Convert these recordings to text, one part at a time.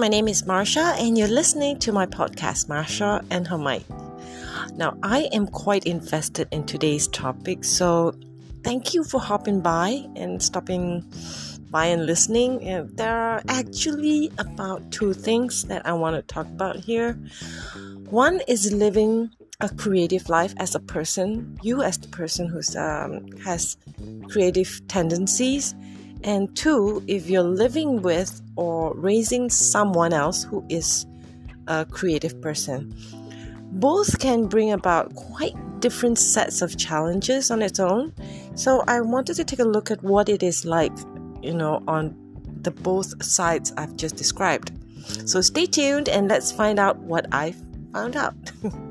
My name is Marsha, and you're listening to my podcast, Marsha and her Mic. Now, I am quite invested in today's topic, so thank you for hopping by and stopping by and listening. There are actually about two things that I want to talk about here. One is living a creative life as a person, you as the person who um, has creative tendencies, and two, if you're living with or raising someone else who is a creative person. Both can bring about quite different sets of challenges on its own. So I wanted to take a look at what it is like, you know, on the both sides I've just described. So stay tuned and let's find out what I found out.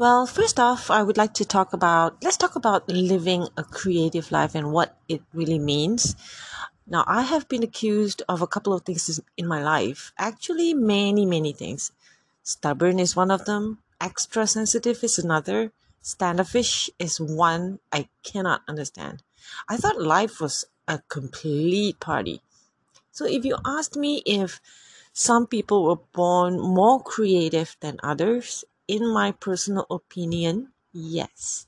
Well, first off, I would like to talk about let's talk about living a creative life and what it really means. Now, I have been accused of a couple of things in my life. Actually, many, many things. Stubborn is one of them, extra sensitive is another, standoffish is one I cannot understand. I thought life was a complete party. So, if you asked me if some people were born more creative than others, in my personal opinion, yes.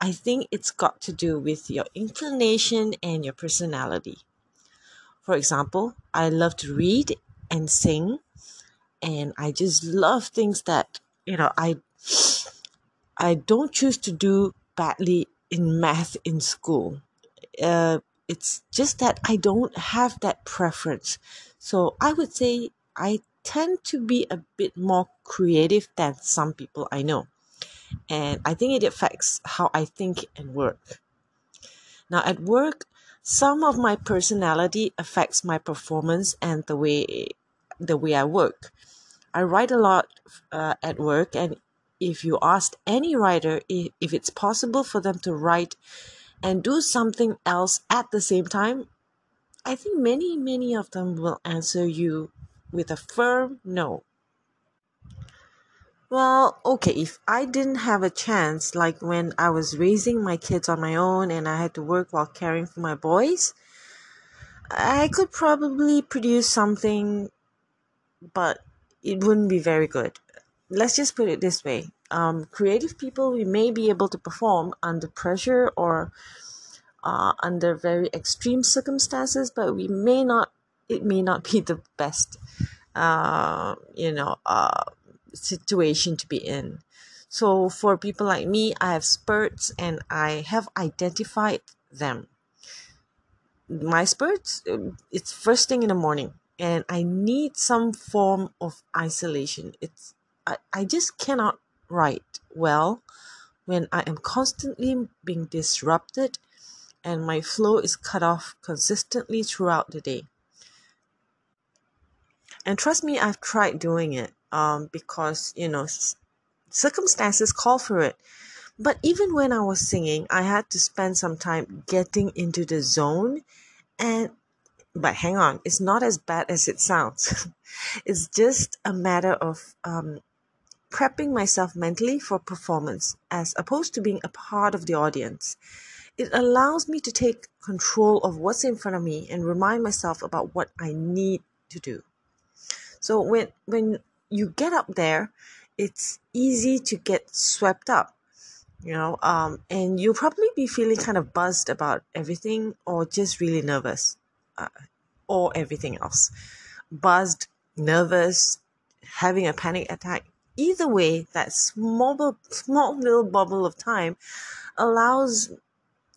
I think it's got to do with your inclination and your personality. For example, I love to read and sing, and I just love things that, you know, I I don't choose to do badly in math in school. Uh, it's just that I don't have that preference. So I would say I tend to be a bit more creative than some people I know. And I think it affects how I think and work. Now, at work, some of my personality affects my performance and the way the way I work. I write a lot uh, at work, and if you ask any writer if, if it's possible for them to write and do something else at the same time, I think many, many of them will answer you with a firm no. Well, okay, if I didn't have a chance, like when I was raising my kids on my own and I had to work while caring for my boys, I could probably produce something, but it wouldn't be very good. Let's just put it this way um, creative people, we may be able to perform under pressure or uh, under very extreme circumstances, but we may not, it may not be the best uh, you know, uh, situation to be in. So for people like me, I have spurts and I have identified them. My spurts, um, it's first thing in the morning, and I need some form of isolation. It's I, I just cannot write well when I am constantly being disrupted and my flow is cut off consistently throughout the day. And trust me, I've tried doing it um, because, you know, circumstances call for it. But even when I was singing, I had to spend some time getting into the zone. And, but hang on, it's not as bad as it sounds. it's just a matter of um, prepping myself mentally for performance as opposed to being a part of the audience. It allows me to take control of what's in front of me and remind myself about what I need to do. So when when you get up there, it's easy to get swept up, you know, um, and you'll probably be feeling kind of buzzed about everything or just really nervous, uh, or everything else. Buzzed, nervous, having a panic attack. Either way, that small, small little bubble of time allows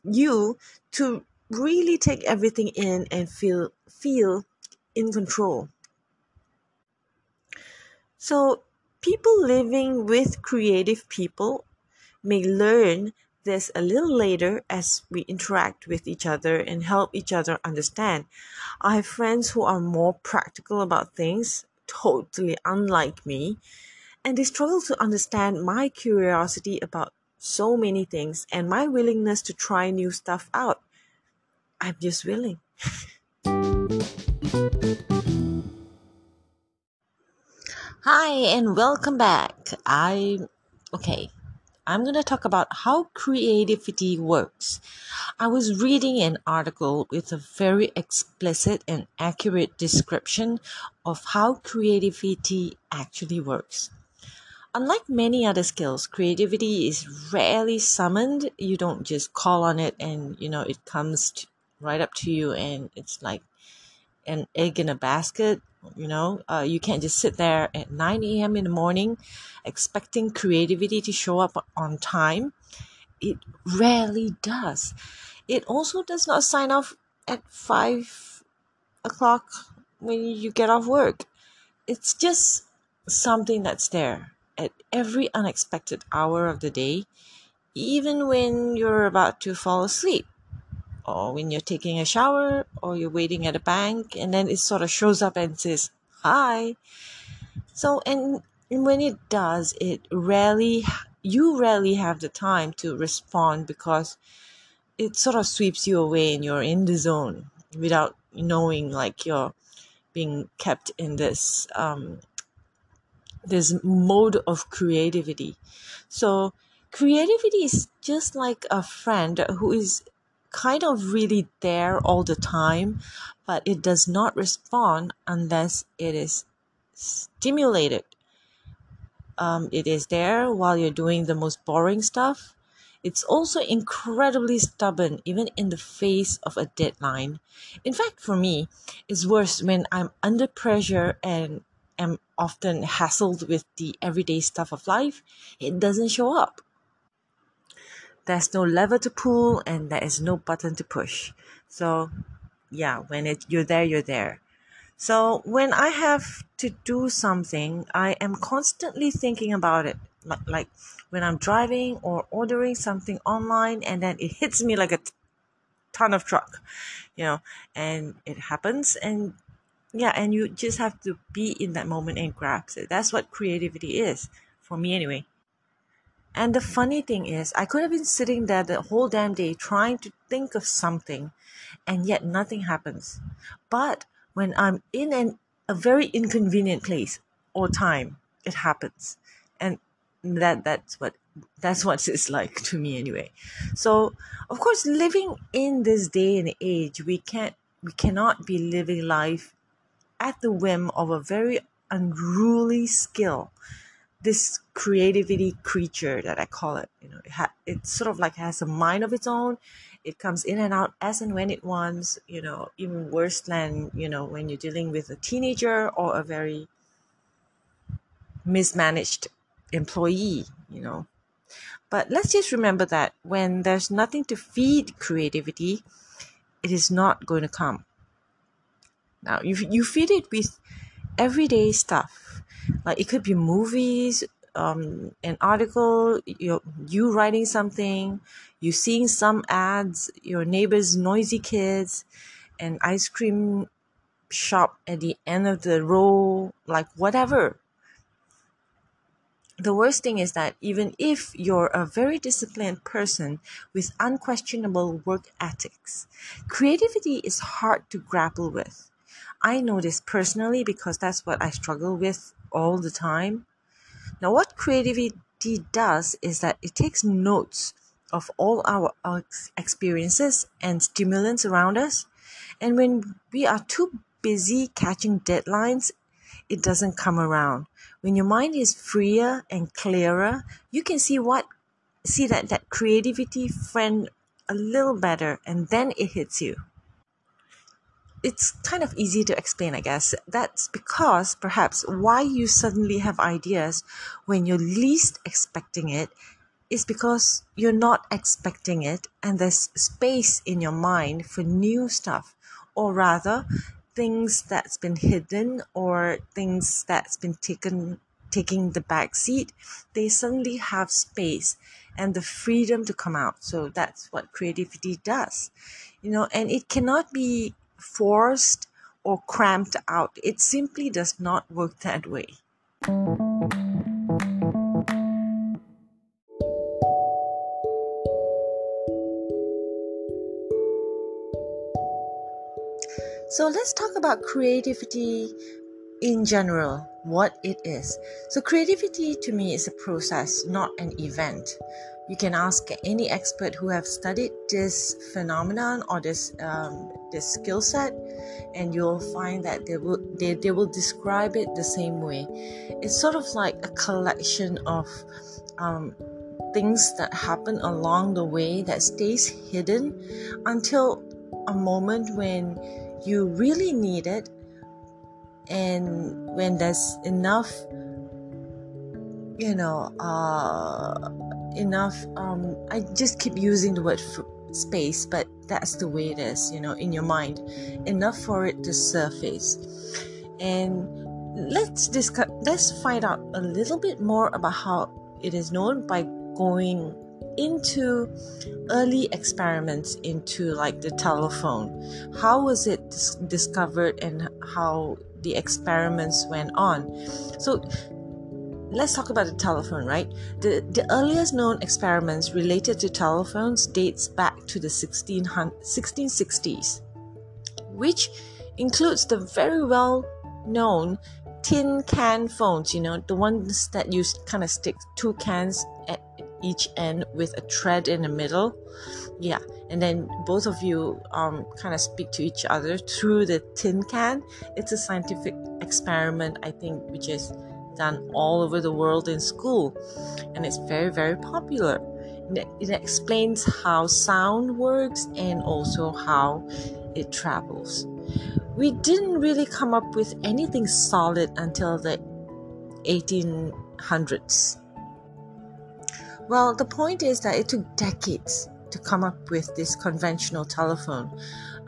you to really take everything in and feel feel in control so, people living with creative people may learn this a little later as we interact with each other and help each other understand. I have friends who are more practical about things, totally unlike me, and they struggle to understand my curiosity about so many things and my willingness to try new stuff out. I'm just willing. Hi and welcome back. I okay. I'm going to talk about how creativity works. I was reading an article with a very explicit and accurate description of how creativity actually works. Unlike many other skills, creativity is rarely summoned. You don't just call on it and you know it comes to, right up to you and it's like an egg in a basket you know uh, you can't just sit there at 9 a.m in the morning expecting creativity to show up on time. It rarely does. It also does not sign off at 5 o'clock when you get off work. It's just something that's there at every unexpected hour of the day even when you're about to fall asleep or when you're taking a shower or you're waiting at a bank and then it sort of shows up and says hi. So and, when it does it rarely you rarely have the time to respond because it sort of sweeps you away and you're in the zone without knowing like you're being kept in this um, this mode of creativity. So creativity is just like a friend who is kind of really there all the time, but it does not respond unless it is stimulated. Um, it is there while you're doing the most boring stuff. It's also incredibly stubborn, even in the face of a deadline. In fact, for me, it's worse when I'm under pressure and am often hassled with the everyday stuff of life. It doesn't show up. There's no lever to pull and there is no button to push. So, yeah, when it you're there, you're there. So when I have to do something, I am constantly thinking about it. Like, like when I'm driving or ordering something online and then it hits me like a t- ton of truck, you know, and it happens and yeah, and you just have to be in that moment and grasp it. That's what creativity is for me anyway. And the funny thing is, I could have been sitting there the whole damn day trying to think of something, and yet nothing happens. But when I'm in an, a very inconvenient place or time, it happens. And that that's what that's what it's like to me anyway. So of course living in this day and age we can't we cannot be living life at the whim of a very unruly skill this creativity creature that I call it. You know, it, ha- it sort of like has a mind of its own. It comes in and out as and when it wants. You know, even worse than you know when you're dealing with a teenager or a very mismanaged employee. You know, but let's just remember that when there's nothing to feed creativity, it is not going to come. Now, you you feed it with everyday stuff like it could be movies um, an article you you writing something you seeing some ads your neighbor's noisy kids an ice cream shop at the end of the row like whatever the worst thing is that even if you're a very disciplined person with unquestionable work ethics, creativity is hard to grapple with. I know this personally because that's what I struggle with all the time. Now, what creativity does is that it takes notes of all our experiences and stimulants around us. And when we are too busy catching deadlines, it doesn't come around. When your mind is freer and clearer, you can see what see that that creativity friend a little better and then it hits you it's kind of easy to explain, I guess. That's because perhaps why you suddenly have ideas when you're least expecting it is because you're not expecting it and there's space in your mind for new stuff or rather things that's been hidden or things that's been taken taking the back seat they suddenly have space and the freedom to come out so that's what creativity does you know and it cannot be forced or cramped out. It simply does not work that way. So let's talk about creativity in general what it is. So, creativity to me is a process, not an event. You can ask any expert who have studied this phenomenon or this um, this skill set, and you'll find that they will they, they will describe it the same way. It's sort of like a collection of um, things that happen along the way that stays hidden until a moment when you really need it and when there's enough you know uh enough um i just keep using the word f- space but that's the way it is you know in your mind. Enough for it to surface. And let's discuss let's find out a little bit more about how it is known by going into early experiments into like the telephone. How was it dis- discovered and how the experiments went on. So let's talk about the telephone, right? The, the earliest known experiments related to telephones dates back to the 1660s, which includes the very well known tin can phones, you know, the ones that you kind of stick two cans at each end with a thread in the middle. Yeah, and then both of you um, kind of speak to each other through the tin can. It's a scientific experiment, I think, which is done all over the world in school, and it's very, very popular. It explains how sound works and also how it travels. We didn't really come up with anything solid until the 1800s. Well, the point is that it took decades to come up with this conventional telephone.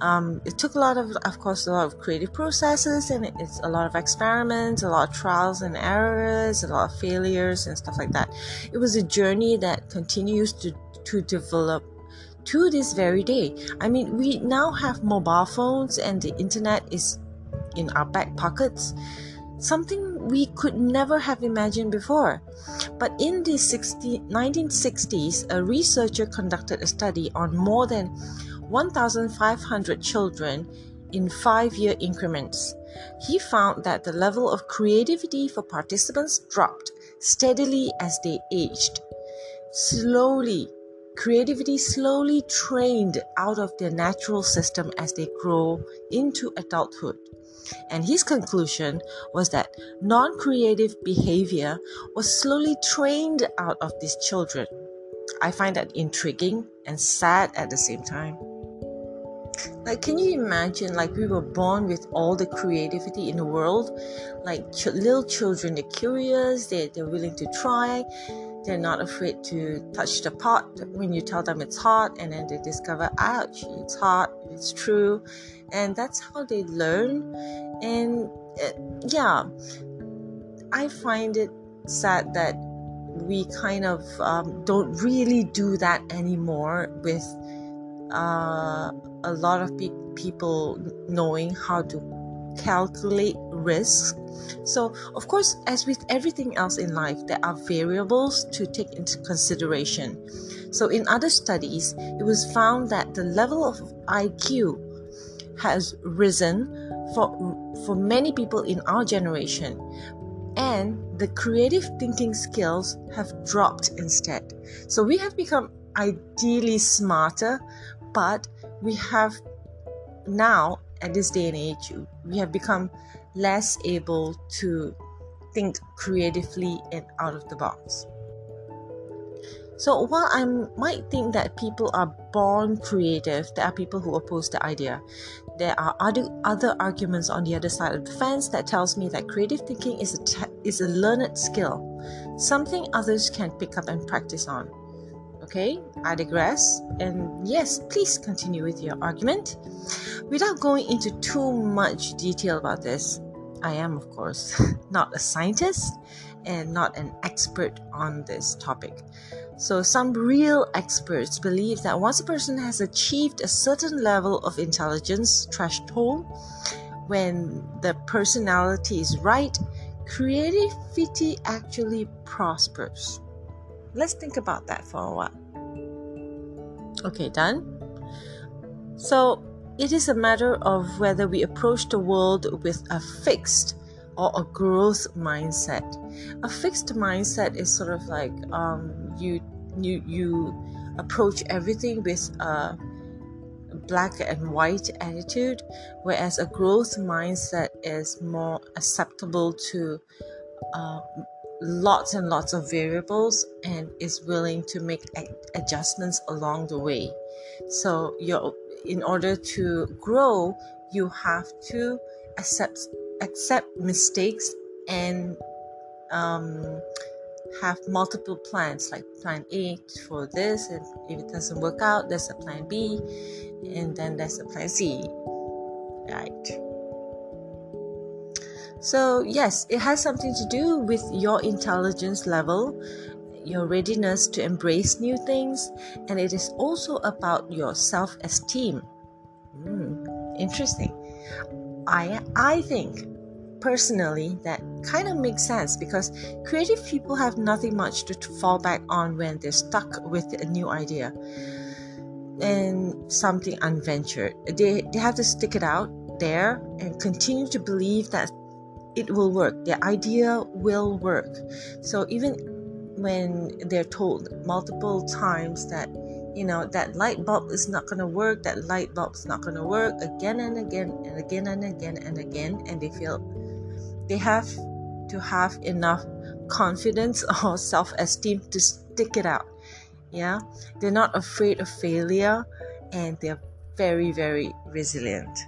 Um, it took a lot of, of course, a lot of creative processes and it's a lot of experiments, a lot of trials and errors, a lot of failures and stuff like that. It was a journey that continues to, to develop to this very day. I mean, we now have mobile phones and the internet is in our back pockets something we could never have imagined before. But in the 60, 1960s, a researcher conducted a study on more than 1,500 children in five year increments. He found that the level of creativity for participants dropped steadily as they aged. Slowly, creativity slowly trained out of their natural system as they grow into adulthood. And his conclusion was that non creative behavior was slowly trained out of these children. I find that intriguing and sad at the same time. Like, can you imagine, like, we were born with all the creativity in the world? Like, ch- little children, they're curious, they're, they're willing to try, they're not afraid to touch the pot when you tell them it's hot, and then they discover, ouch, it's hot, it's true. And that's how they learn. And uh, yeah, I find it sad that we kind of um, don't really do that anymore with uh, a lot of pe- people knowing how to calculate risk. So, of course, as with everything else in life, there are variables to take into consideration. So, in other studies, it was found that the level of IQ has risen for, for many people in our generation, and the creative thinking skills have dropped instead. So, we have become ideally smarter, but we have now at this day and age, we have become less able to think creatively and out of the box. So while I might think that people are born creative, there are people who oppose the idea. There are other other arguments on the other side of the fence that tells me that creative thinking is a te- is a learned skill, something others can pick up and practice on. Okay, I digress. And yes, please continue with your argument. Without going into too much detail about this, I am, of course, not a scientist and not an expert on this topic. So, some real experts believe that once a person has achieved a certain level of intelligence threshold, when the personality is right, creativity actually prospers. Let's think about that for a while. Okay, done? So, it is a matter of whether we approach the world with a fixed or a growth mindset. A fixed mindset is sort of like um, you you you approach everything with a black and white attitude, whereas a growth mindset is more acceptable to uh, lots and lots of variables and is willing to make adjustments along the way. So you're in order to grow, you have to accept accept mistakes and um, have multiple plans like plan A for this and if it doesn't work out there's a plan B and then there's a plan C right so yes it has something to do with your intelligence level your readiness to embrace new things and it is also about your self-esteem mm, interesting i i think personally that kind of makes sense because creative people have nothing much to fall back on when they're stuck with a new idea and something unventured. They, they have to stick it out there and continue to believe that it will work. Their idea will work. So even when they're told multiple times that you know that light bulb is not going to work that light bulb is not going to work again and again and again and again and again and they feel they have to have enough confidence or self esteem to stick it out. Yeah, they're not afraid of failure and they're very, very resilient.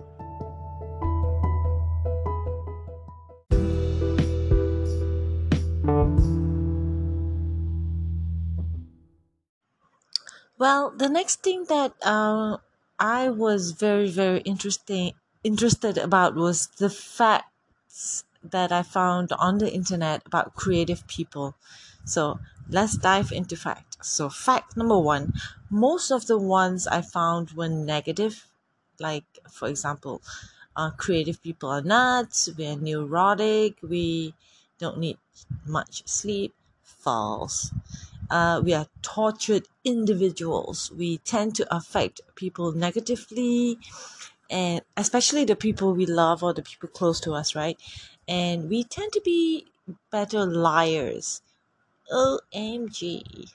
Well, the next thing that uh, I was very, very interesting interested about was the facts that I found on the internet about creative people. So let's dive into fact. So, fact number one most of the ones I found were negative. Like, for example, uh, creative people are nuts, we're neurotic, we don't need much sleep. False. Uh, we are tortured individuals. We tend to affect people negatively, and especially the people we love or the people close to us, right? and we tend to be better liars. OMG.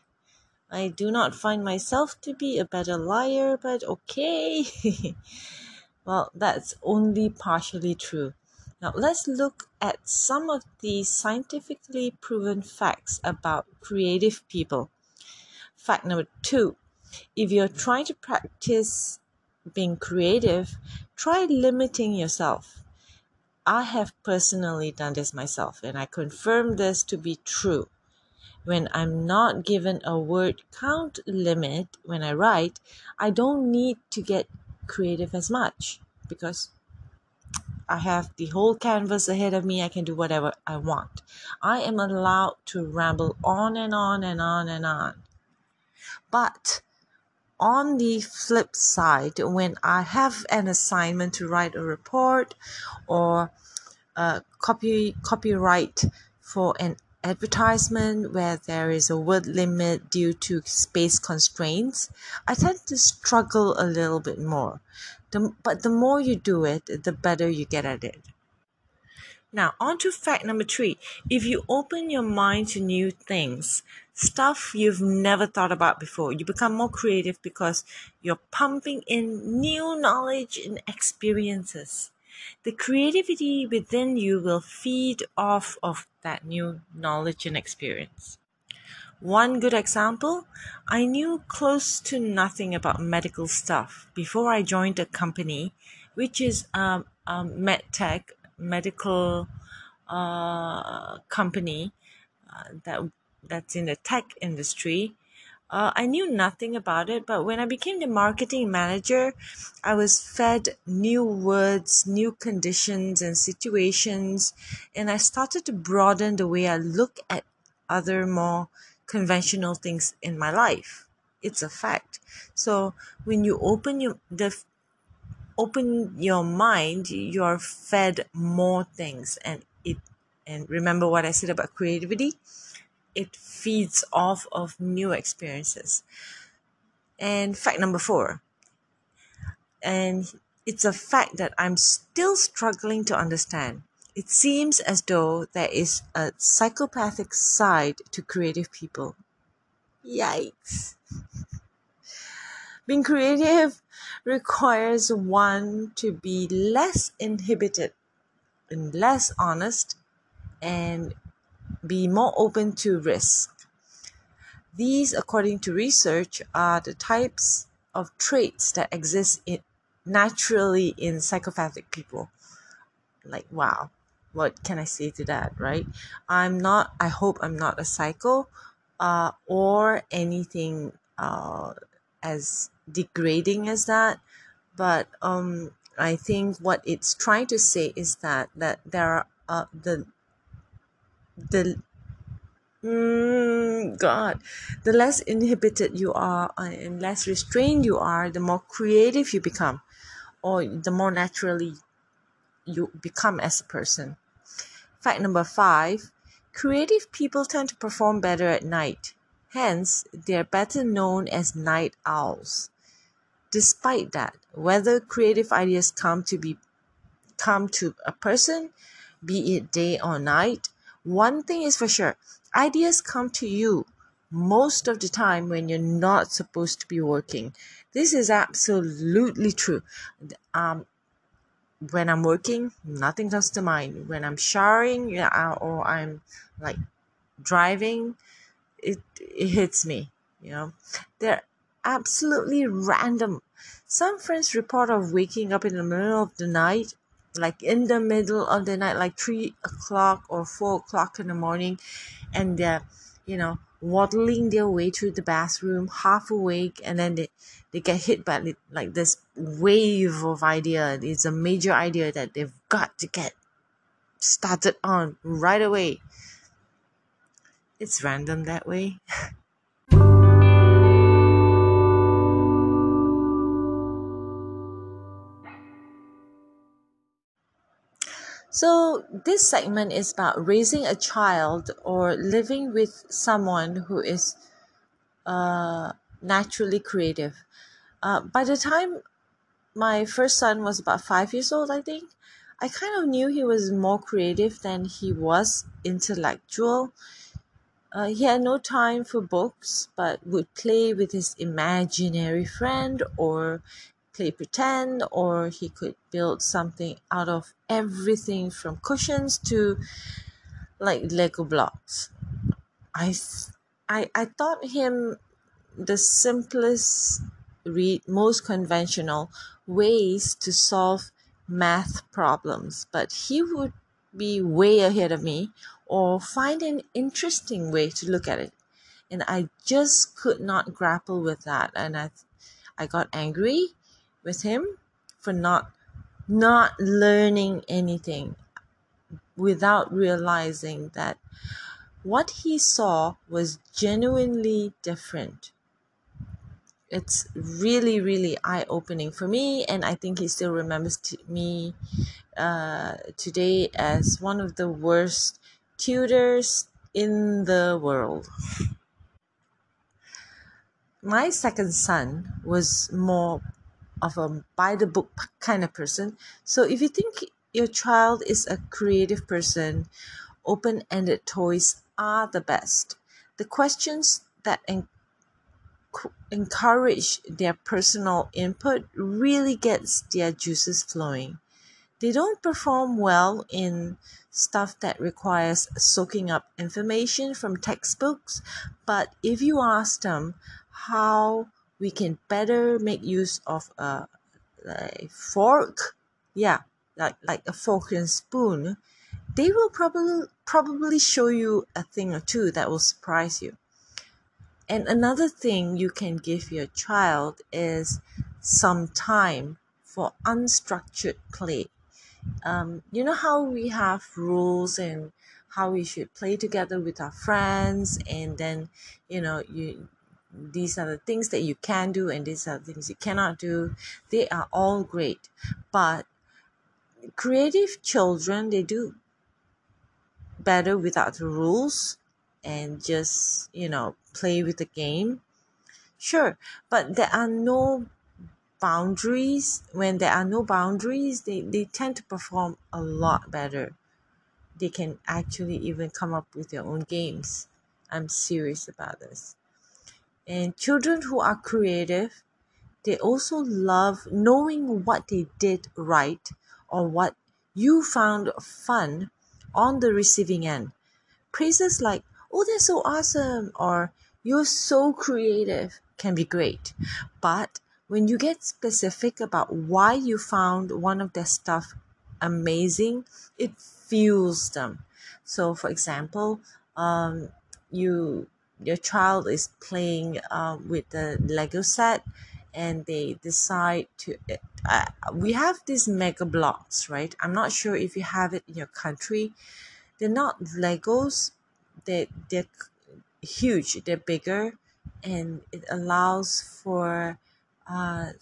I do not find myself to be a better liar, but okay. well, that's only partially true. Now, let's look at some of the scientifically proven facts about creative people. Fact number two if you're trying to practice being creative, try limiting yourself. I have personally done this myself, and I confirm this to be true. When I'm not given a word count limit when I write, I don't need to get creative as much because I have the whole canvas ahead of me. I can do whatever I want. I am allowed to ramble on and on and on and on. But on the flip side, when I have an assignment to write a report or a copy copyright for an advertisement where there is a word limit due to space constraints, I tend to struggle a little bit more. The, but the more you do it, the better you get at it. Now, on to fact number three. If you open your mind to new things, stuff you've never thought about before, you become more creative because you're pumping in new knowledge and experiences. The creativity within you will feed off of that new knowledge and experience. One good example I knew close to nothing about medical stuff before I joined a company, which is um, um, medtech medical uh, company uh, that that's in the tech industry. Uh, I knew nothing about it, but when I became the marketing manager, I was fed new words, new conditions, and situations, and I started to broaden the way I look at other more conventional things in my life. It's a fact. So when you open your the open your mind you're fed more things and it and remember what i said about creativity it feeds off of new experiences and fact number four and it's a fact that i'm still struggling to understand it seems as though there is a psychopathic side to creative people. Yikes. Being creative requires one to be less inhibited and less honest and be more open to risk. These, according to research, are the types of traits that exist in, naturally in psychopathic people. Like, wow, what can I say to that, right? I'm not, I hope I'm not a psycho uh, or anything uh, as degrading as that. But um, I think what it's trying to say is that that there are uh, the the mm, God, the less inhibited you are and less restrained you are, the more creative you become, or the more naturally you become as a person. Fact number five creative people tend to perform better at night. Hence, they are better known as night owls. Despite that, whether creative ideas come to be come to a person, be it day or night, one thing is for sure ideas come to you most of the time when you're not supposed to be working. This is absolutely true. Um, when I'm working, nothing comes to mind. When I'm showering or I'm like driving, it, it hits me. You know, they're absolutely random. Some friends report of waking up in the middle of the night like in the middle of the night, like three o'clock or four o'clock in the morning, and they're, you know, waddling their way through the bathroom, half awake, and then they, they get hit by like this wave of idea. It's a major idea that they've got to get started on right away. It's random that way. So, this segment is about raising a child or living with someone who is uh, naturally creative. Uh, by the time my first son was about five years old, I think, I kind of knew he was more creative than he was intellectual. Uh, he had no time for books, but would play with his imaginary friend or play pretend or he could build something out of everything from cushions to like lego blocks. I i, I thought him the simplest read most conventional ways to solve math problems but he would be way ahead of me or find an interesting way to look at it. And i just could not grapple with that and i i got angry with him for not not learning anything without realizing that what he saw was genuinely different. It's really really eye-opening for me and i think he still remembers me uh, today as one of the worst tutors in the world. My second son was more of a by the book kind of person. So if you think your child is a creative person, open ended toys are the best. The questions that en- encourage their personal input really gets their juices flowing. They don't perform well in stuff that requires soaking up information from textbooks, but if you ask them how we can better make use of a, a fork. Yeah like like a fork and spoon. They will probably probably show you a thing or two that will surprise you. And another thing you can give your child is some time for unstructured play. Um, you know how we have rules and how we should play together with our friends and then you know you these are the things that you can do and these are the things you cannot do. They are all great. But creative children they do better without the rules and just you know play with the game. Sure but there are no boundaries. When there are no boundaries they, they tend to perform a lot better. They can actually even come up with their own games. I'm serious about this. And children who are creative, they also love knowing what they did right or what you found fun on the receiving end. Praises like, oh, that's so awesome, or you're so creative can be great. But when you get specific about why you found one of their stuff amazing, it fuels them. So, for example, um, you your child is playing uh, with the Lego set, and they decide to. Uh, we have these Mega Bloks, right? I'm not sure if you have it in your country. They're not Legos. They they're huge. They're bigger, and it allows for uh,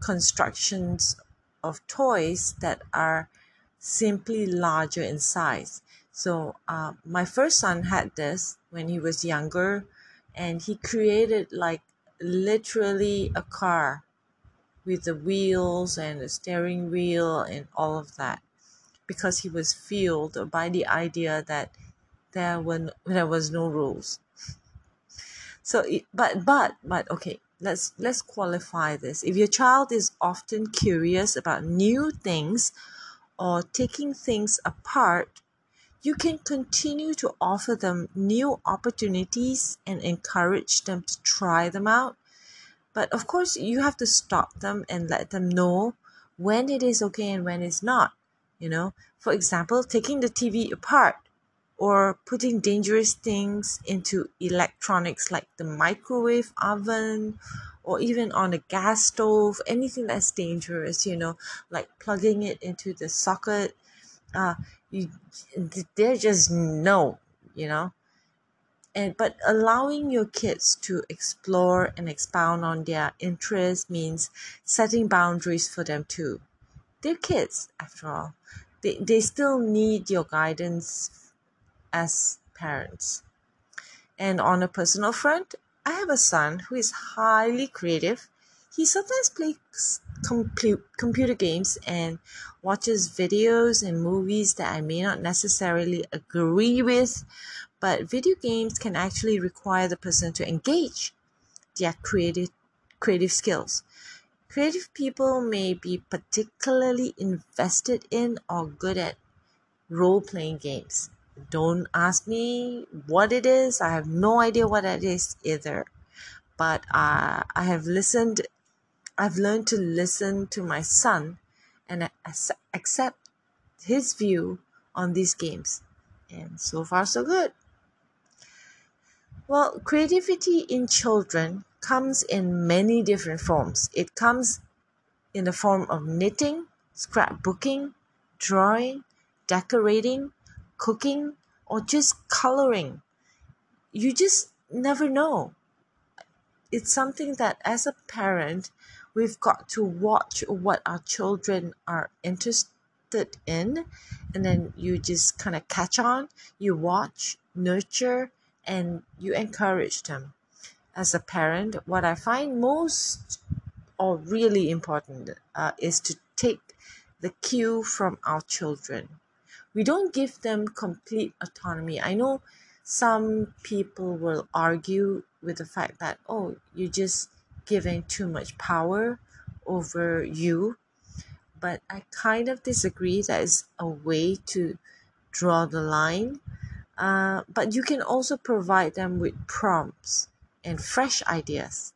constructions of toys that are simply larger in size. So uh, my first son had this when he was younger, and he created like literally a car with the wheels and the steering wheel and all of that because he was fueled by the idea that there were there was no rules. So but but but okay let's let's qualify this. If your child is often curious about new things or taking things apart you can continue to offer them new opportunities and encourage them to try them out. But of course you have to stop them and let them know when it is okay and when it's not you know. For example taking the tv apart or putting dangerous things into electronics like the microwave oven or even on a gas stove anything that's dangerous you know like plugging it into the socket. Uh you they're just no you know and but allowing your kids to explore and expound on their interests means setting boundaries for them too they're kids after all they, they still need your guidance as parents. And on a personal front, I have a son who is highly creative. He sometimes plays compu- computer games and watches videos and movies that I may not necessarily agree with, but video games can actually require the person to engage their creative creative skills. Creative people may be particularly invested in or good at role playing games. Don't ask me what it is. I have no idea what that is either. But uh, I have listened, I've learned to listen to my son and accept his view on these games. And so far, so good. Well, creativity in children comes in many different forms. It comes in the form of knitting, scrapbooking, drawing, decorating, cooking, or just coloring. You just never know. It's something that as a parent, we've got to watch what our children are interested in, and then you just kind of catch on, you watch, nurture, and you encourage them. As a parent, what I find most or really important uh, is to take the cue from our children we don't give them complete autonomy. I know some people will argue with the fact that, oh, you're just giving too much power over you. But I kind of disagree. That is a way to draw the line. Uh, but you can also provide them with prompts and fresh ideas.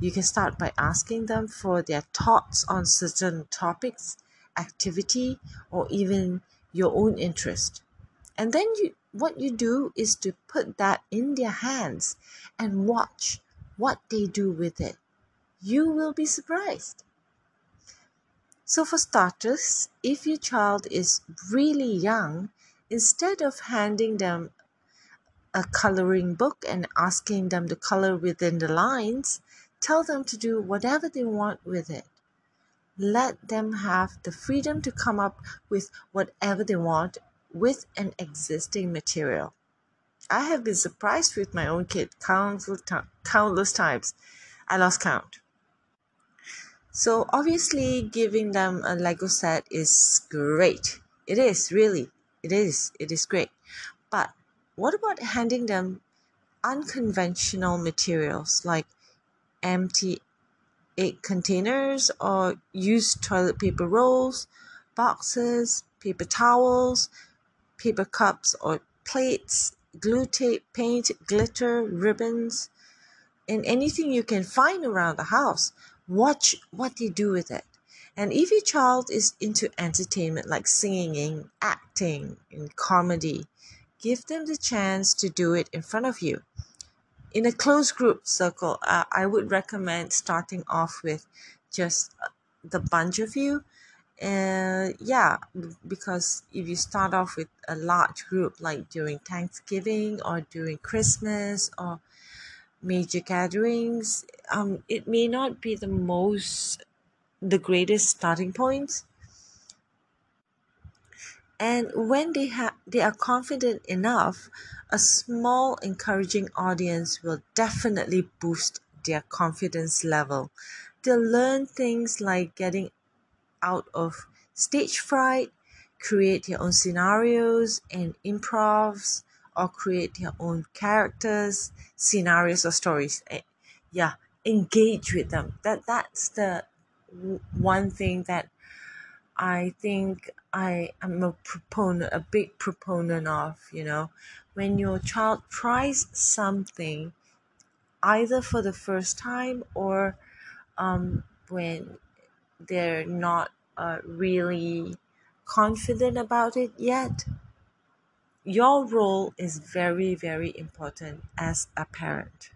You can start by asking them for their thoughts on certain topics, activity, or even your own interest. And then you what you do is to put that in their hands and watch what they do with it. You will be surprised. So, for starters, if your child is really young, instead of handing them a coloring book and asking them to color within the lines, tell them to do whatever they want with it let them have the freedom to come up with whatever they want with an existing material. I have been surprised with my own kid countless, times. I lost count. So, obviously, giving them a Lego set is great. It is really. it is it is great but what about handing them unconventional materials like empty egg containers or used toilet paper rolls boxes paper towels paper cups or plates glue tape paint glitter ribbons and anything you can find around the house watch what they do with it and if your child is into entertainment like singing, acting, and comedy, give them the chance to do it in front of you. In a closed group circle, uh, I would recommend starting off with just uh, the bunch of you. Uh, yeah, because if you start off with a large group, like during Thanksgiving or during Christmas or major gatherings, um, it may not be the most the greatest starting points and when they have they are confident enough a small encouraging audience will definitely boost their confidence level. They'll learn things like getting out of stage fright create their own scenarios and improvs or create their own characters scenarios or stories. Eh, yeah engage with them. That that's the one thing that I think I am a proponent, a big proponent of, you know, when your child tries something, either for the first time or um, when they're not uh, really confident about it yet, your role is very, very important as a parent.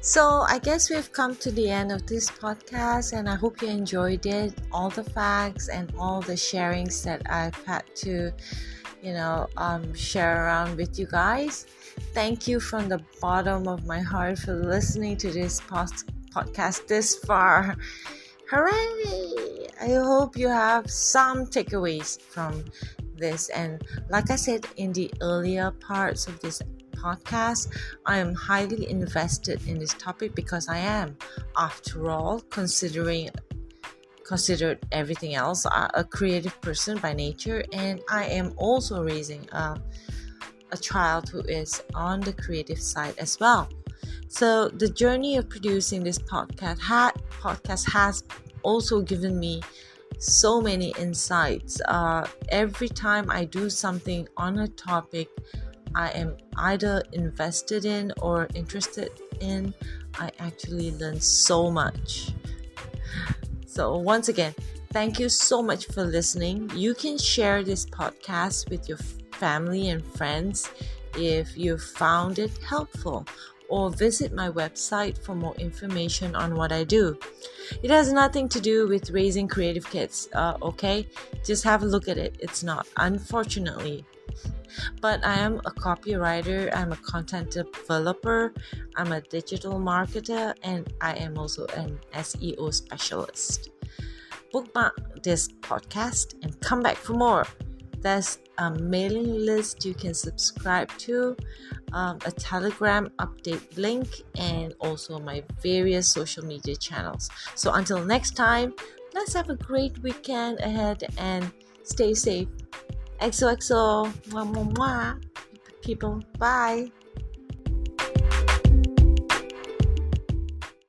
So, I guess we've come to the end of this podcast, and I hope you enjoyed it. All the facts and all the sharings that I've had to, you know, um, share around with you guys. Thank you from the bottom of my heart for listening to this post- podcast this far. Hooray! I hope you have some takeaways from this. And like I said in the earlier parts of this podcast. I am highly invested in this topic because I am, after all, considering considered everything else a creative person by nature and I am also raising a, a child who is on the creative side as well. So the journey of producing this podcast podcast has also given me so many insights. Uh, every time I do something on a topic, I am either invested in or interested in, I actually learn so much. So, once again, thank you so much for listening. You can share this podcast with your family and friends if you found it helpful or visit my website for more information on what I do. It has nothing to do with raising creative kids, uh, okay? Just have a look at it. It's not, unfortunately. But I am a copywriter, I'm a content developer, I'm a digital marketer, and I am also an SEO specialist. Bookmark this podcast and come back for more. There's a mailing list you can subscribe to, um, a Telegram update link, and also my various social media channels. So until next time, let's have a great weekend ahead and stay safe. XOXO. Mwah, mwah, mwah. People, bye.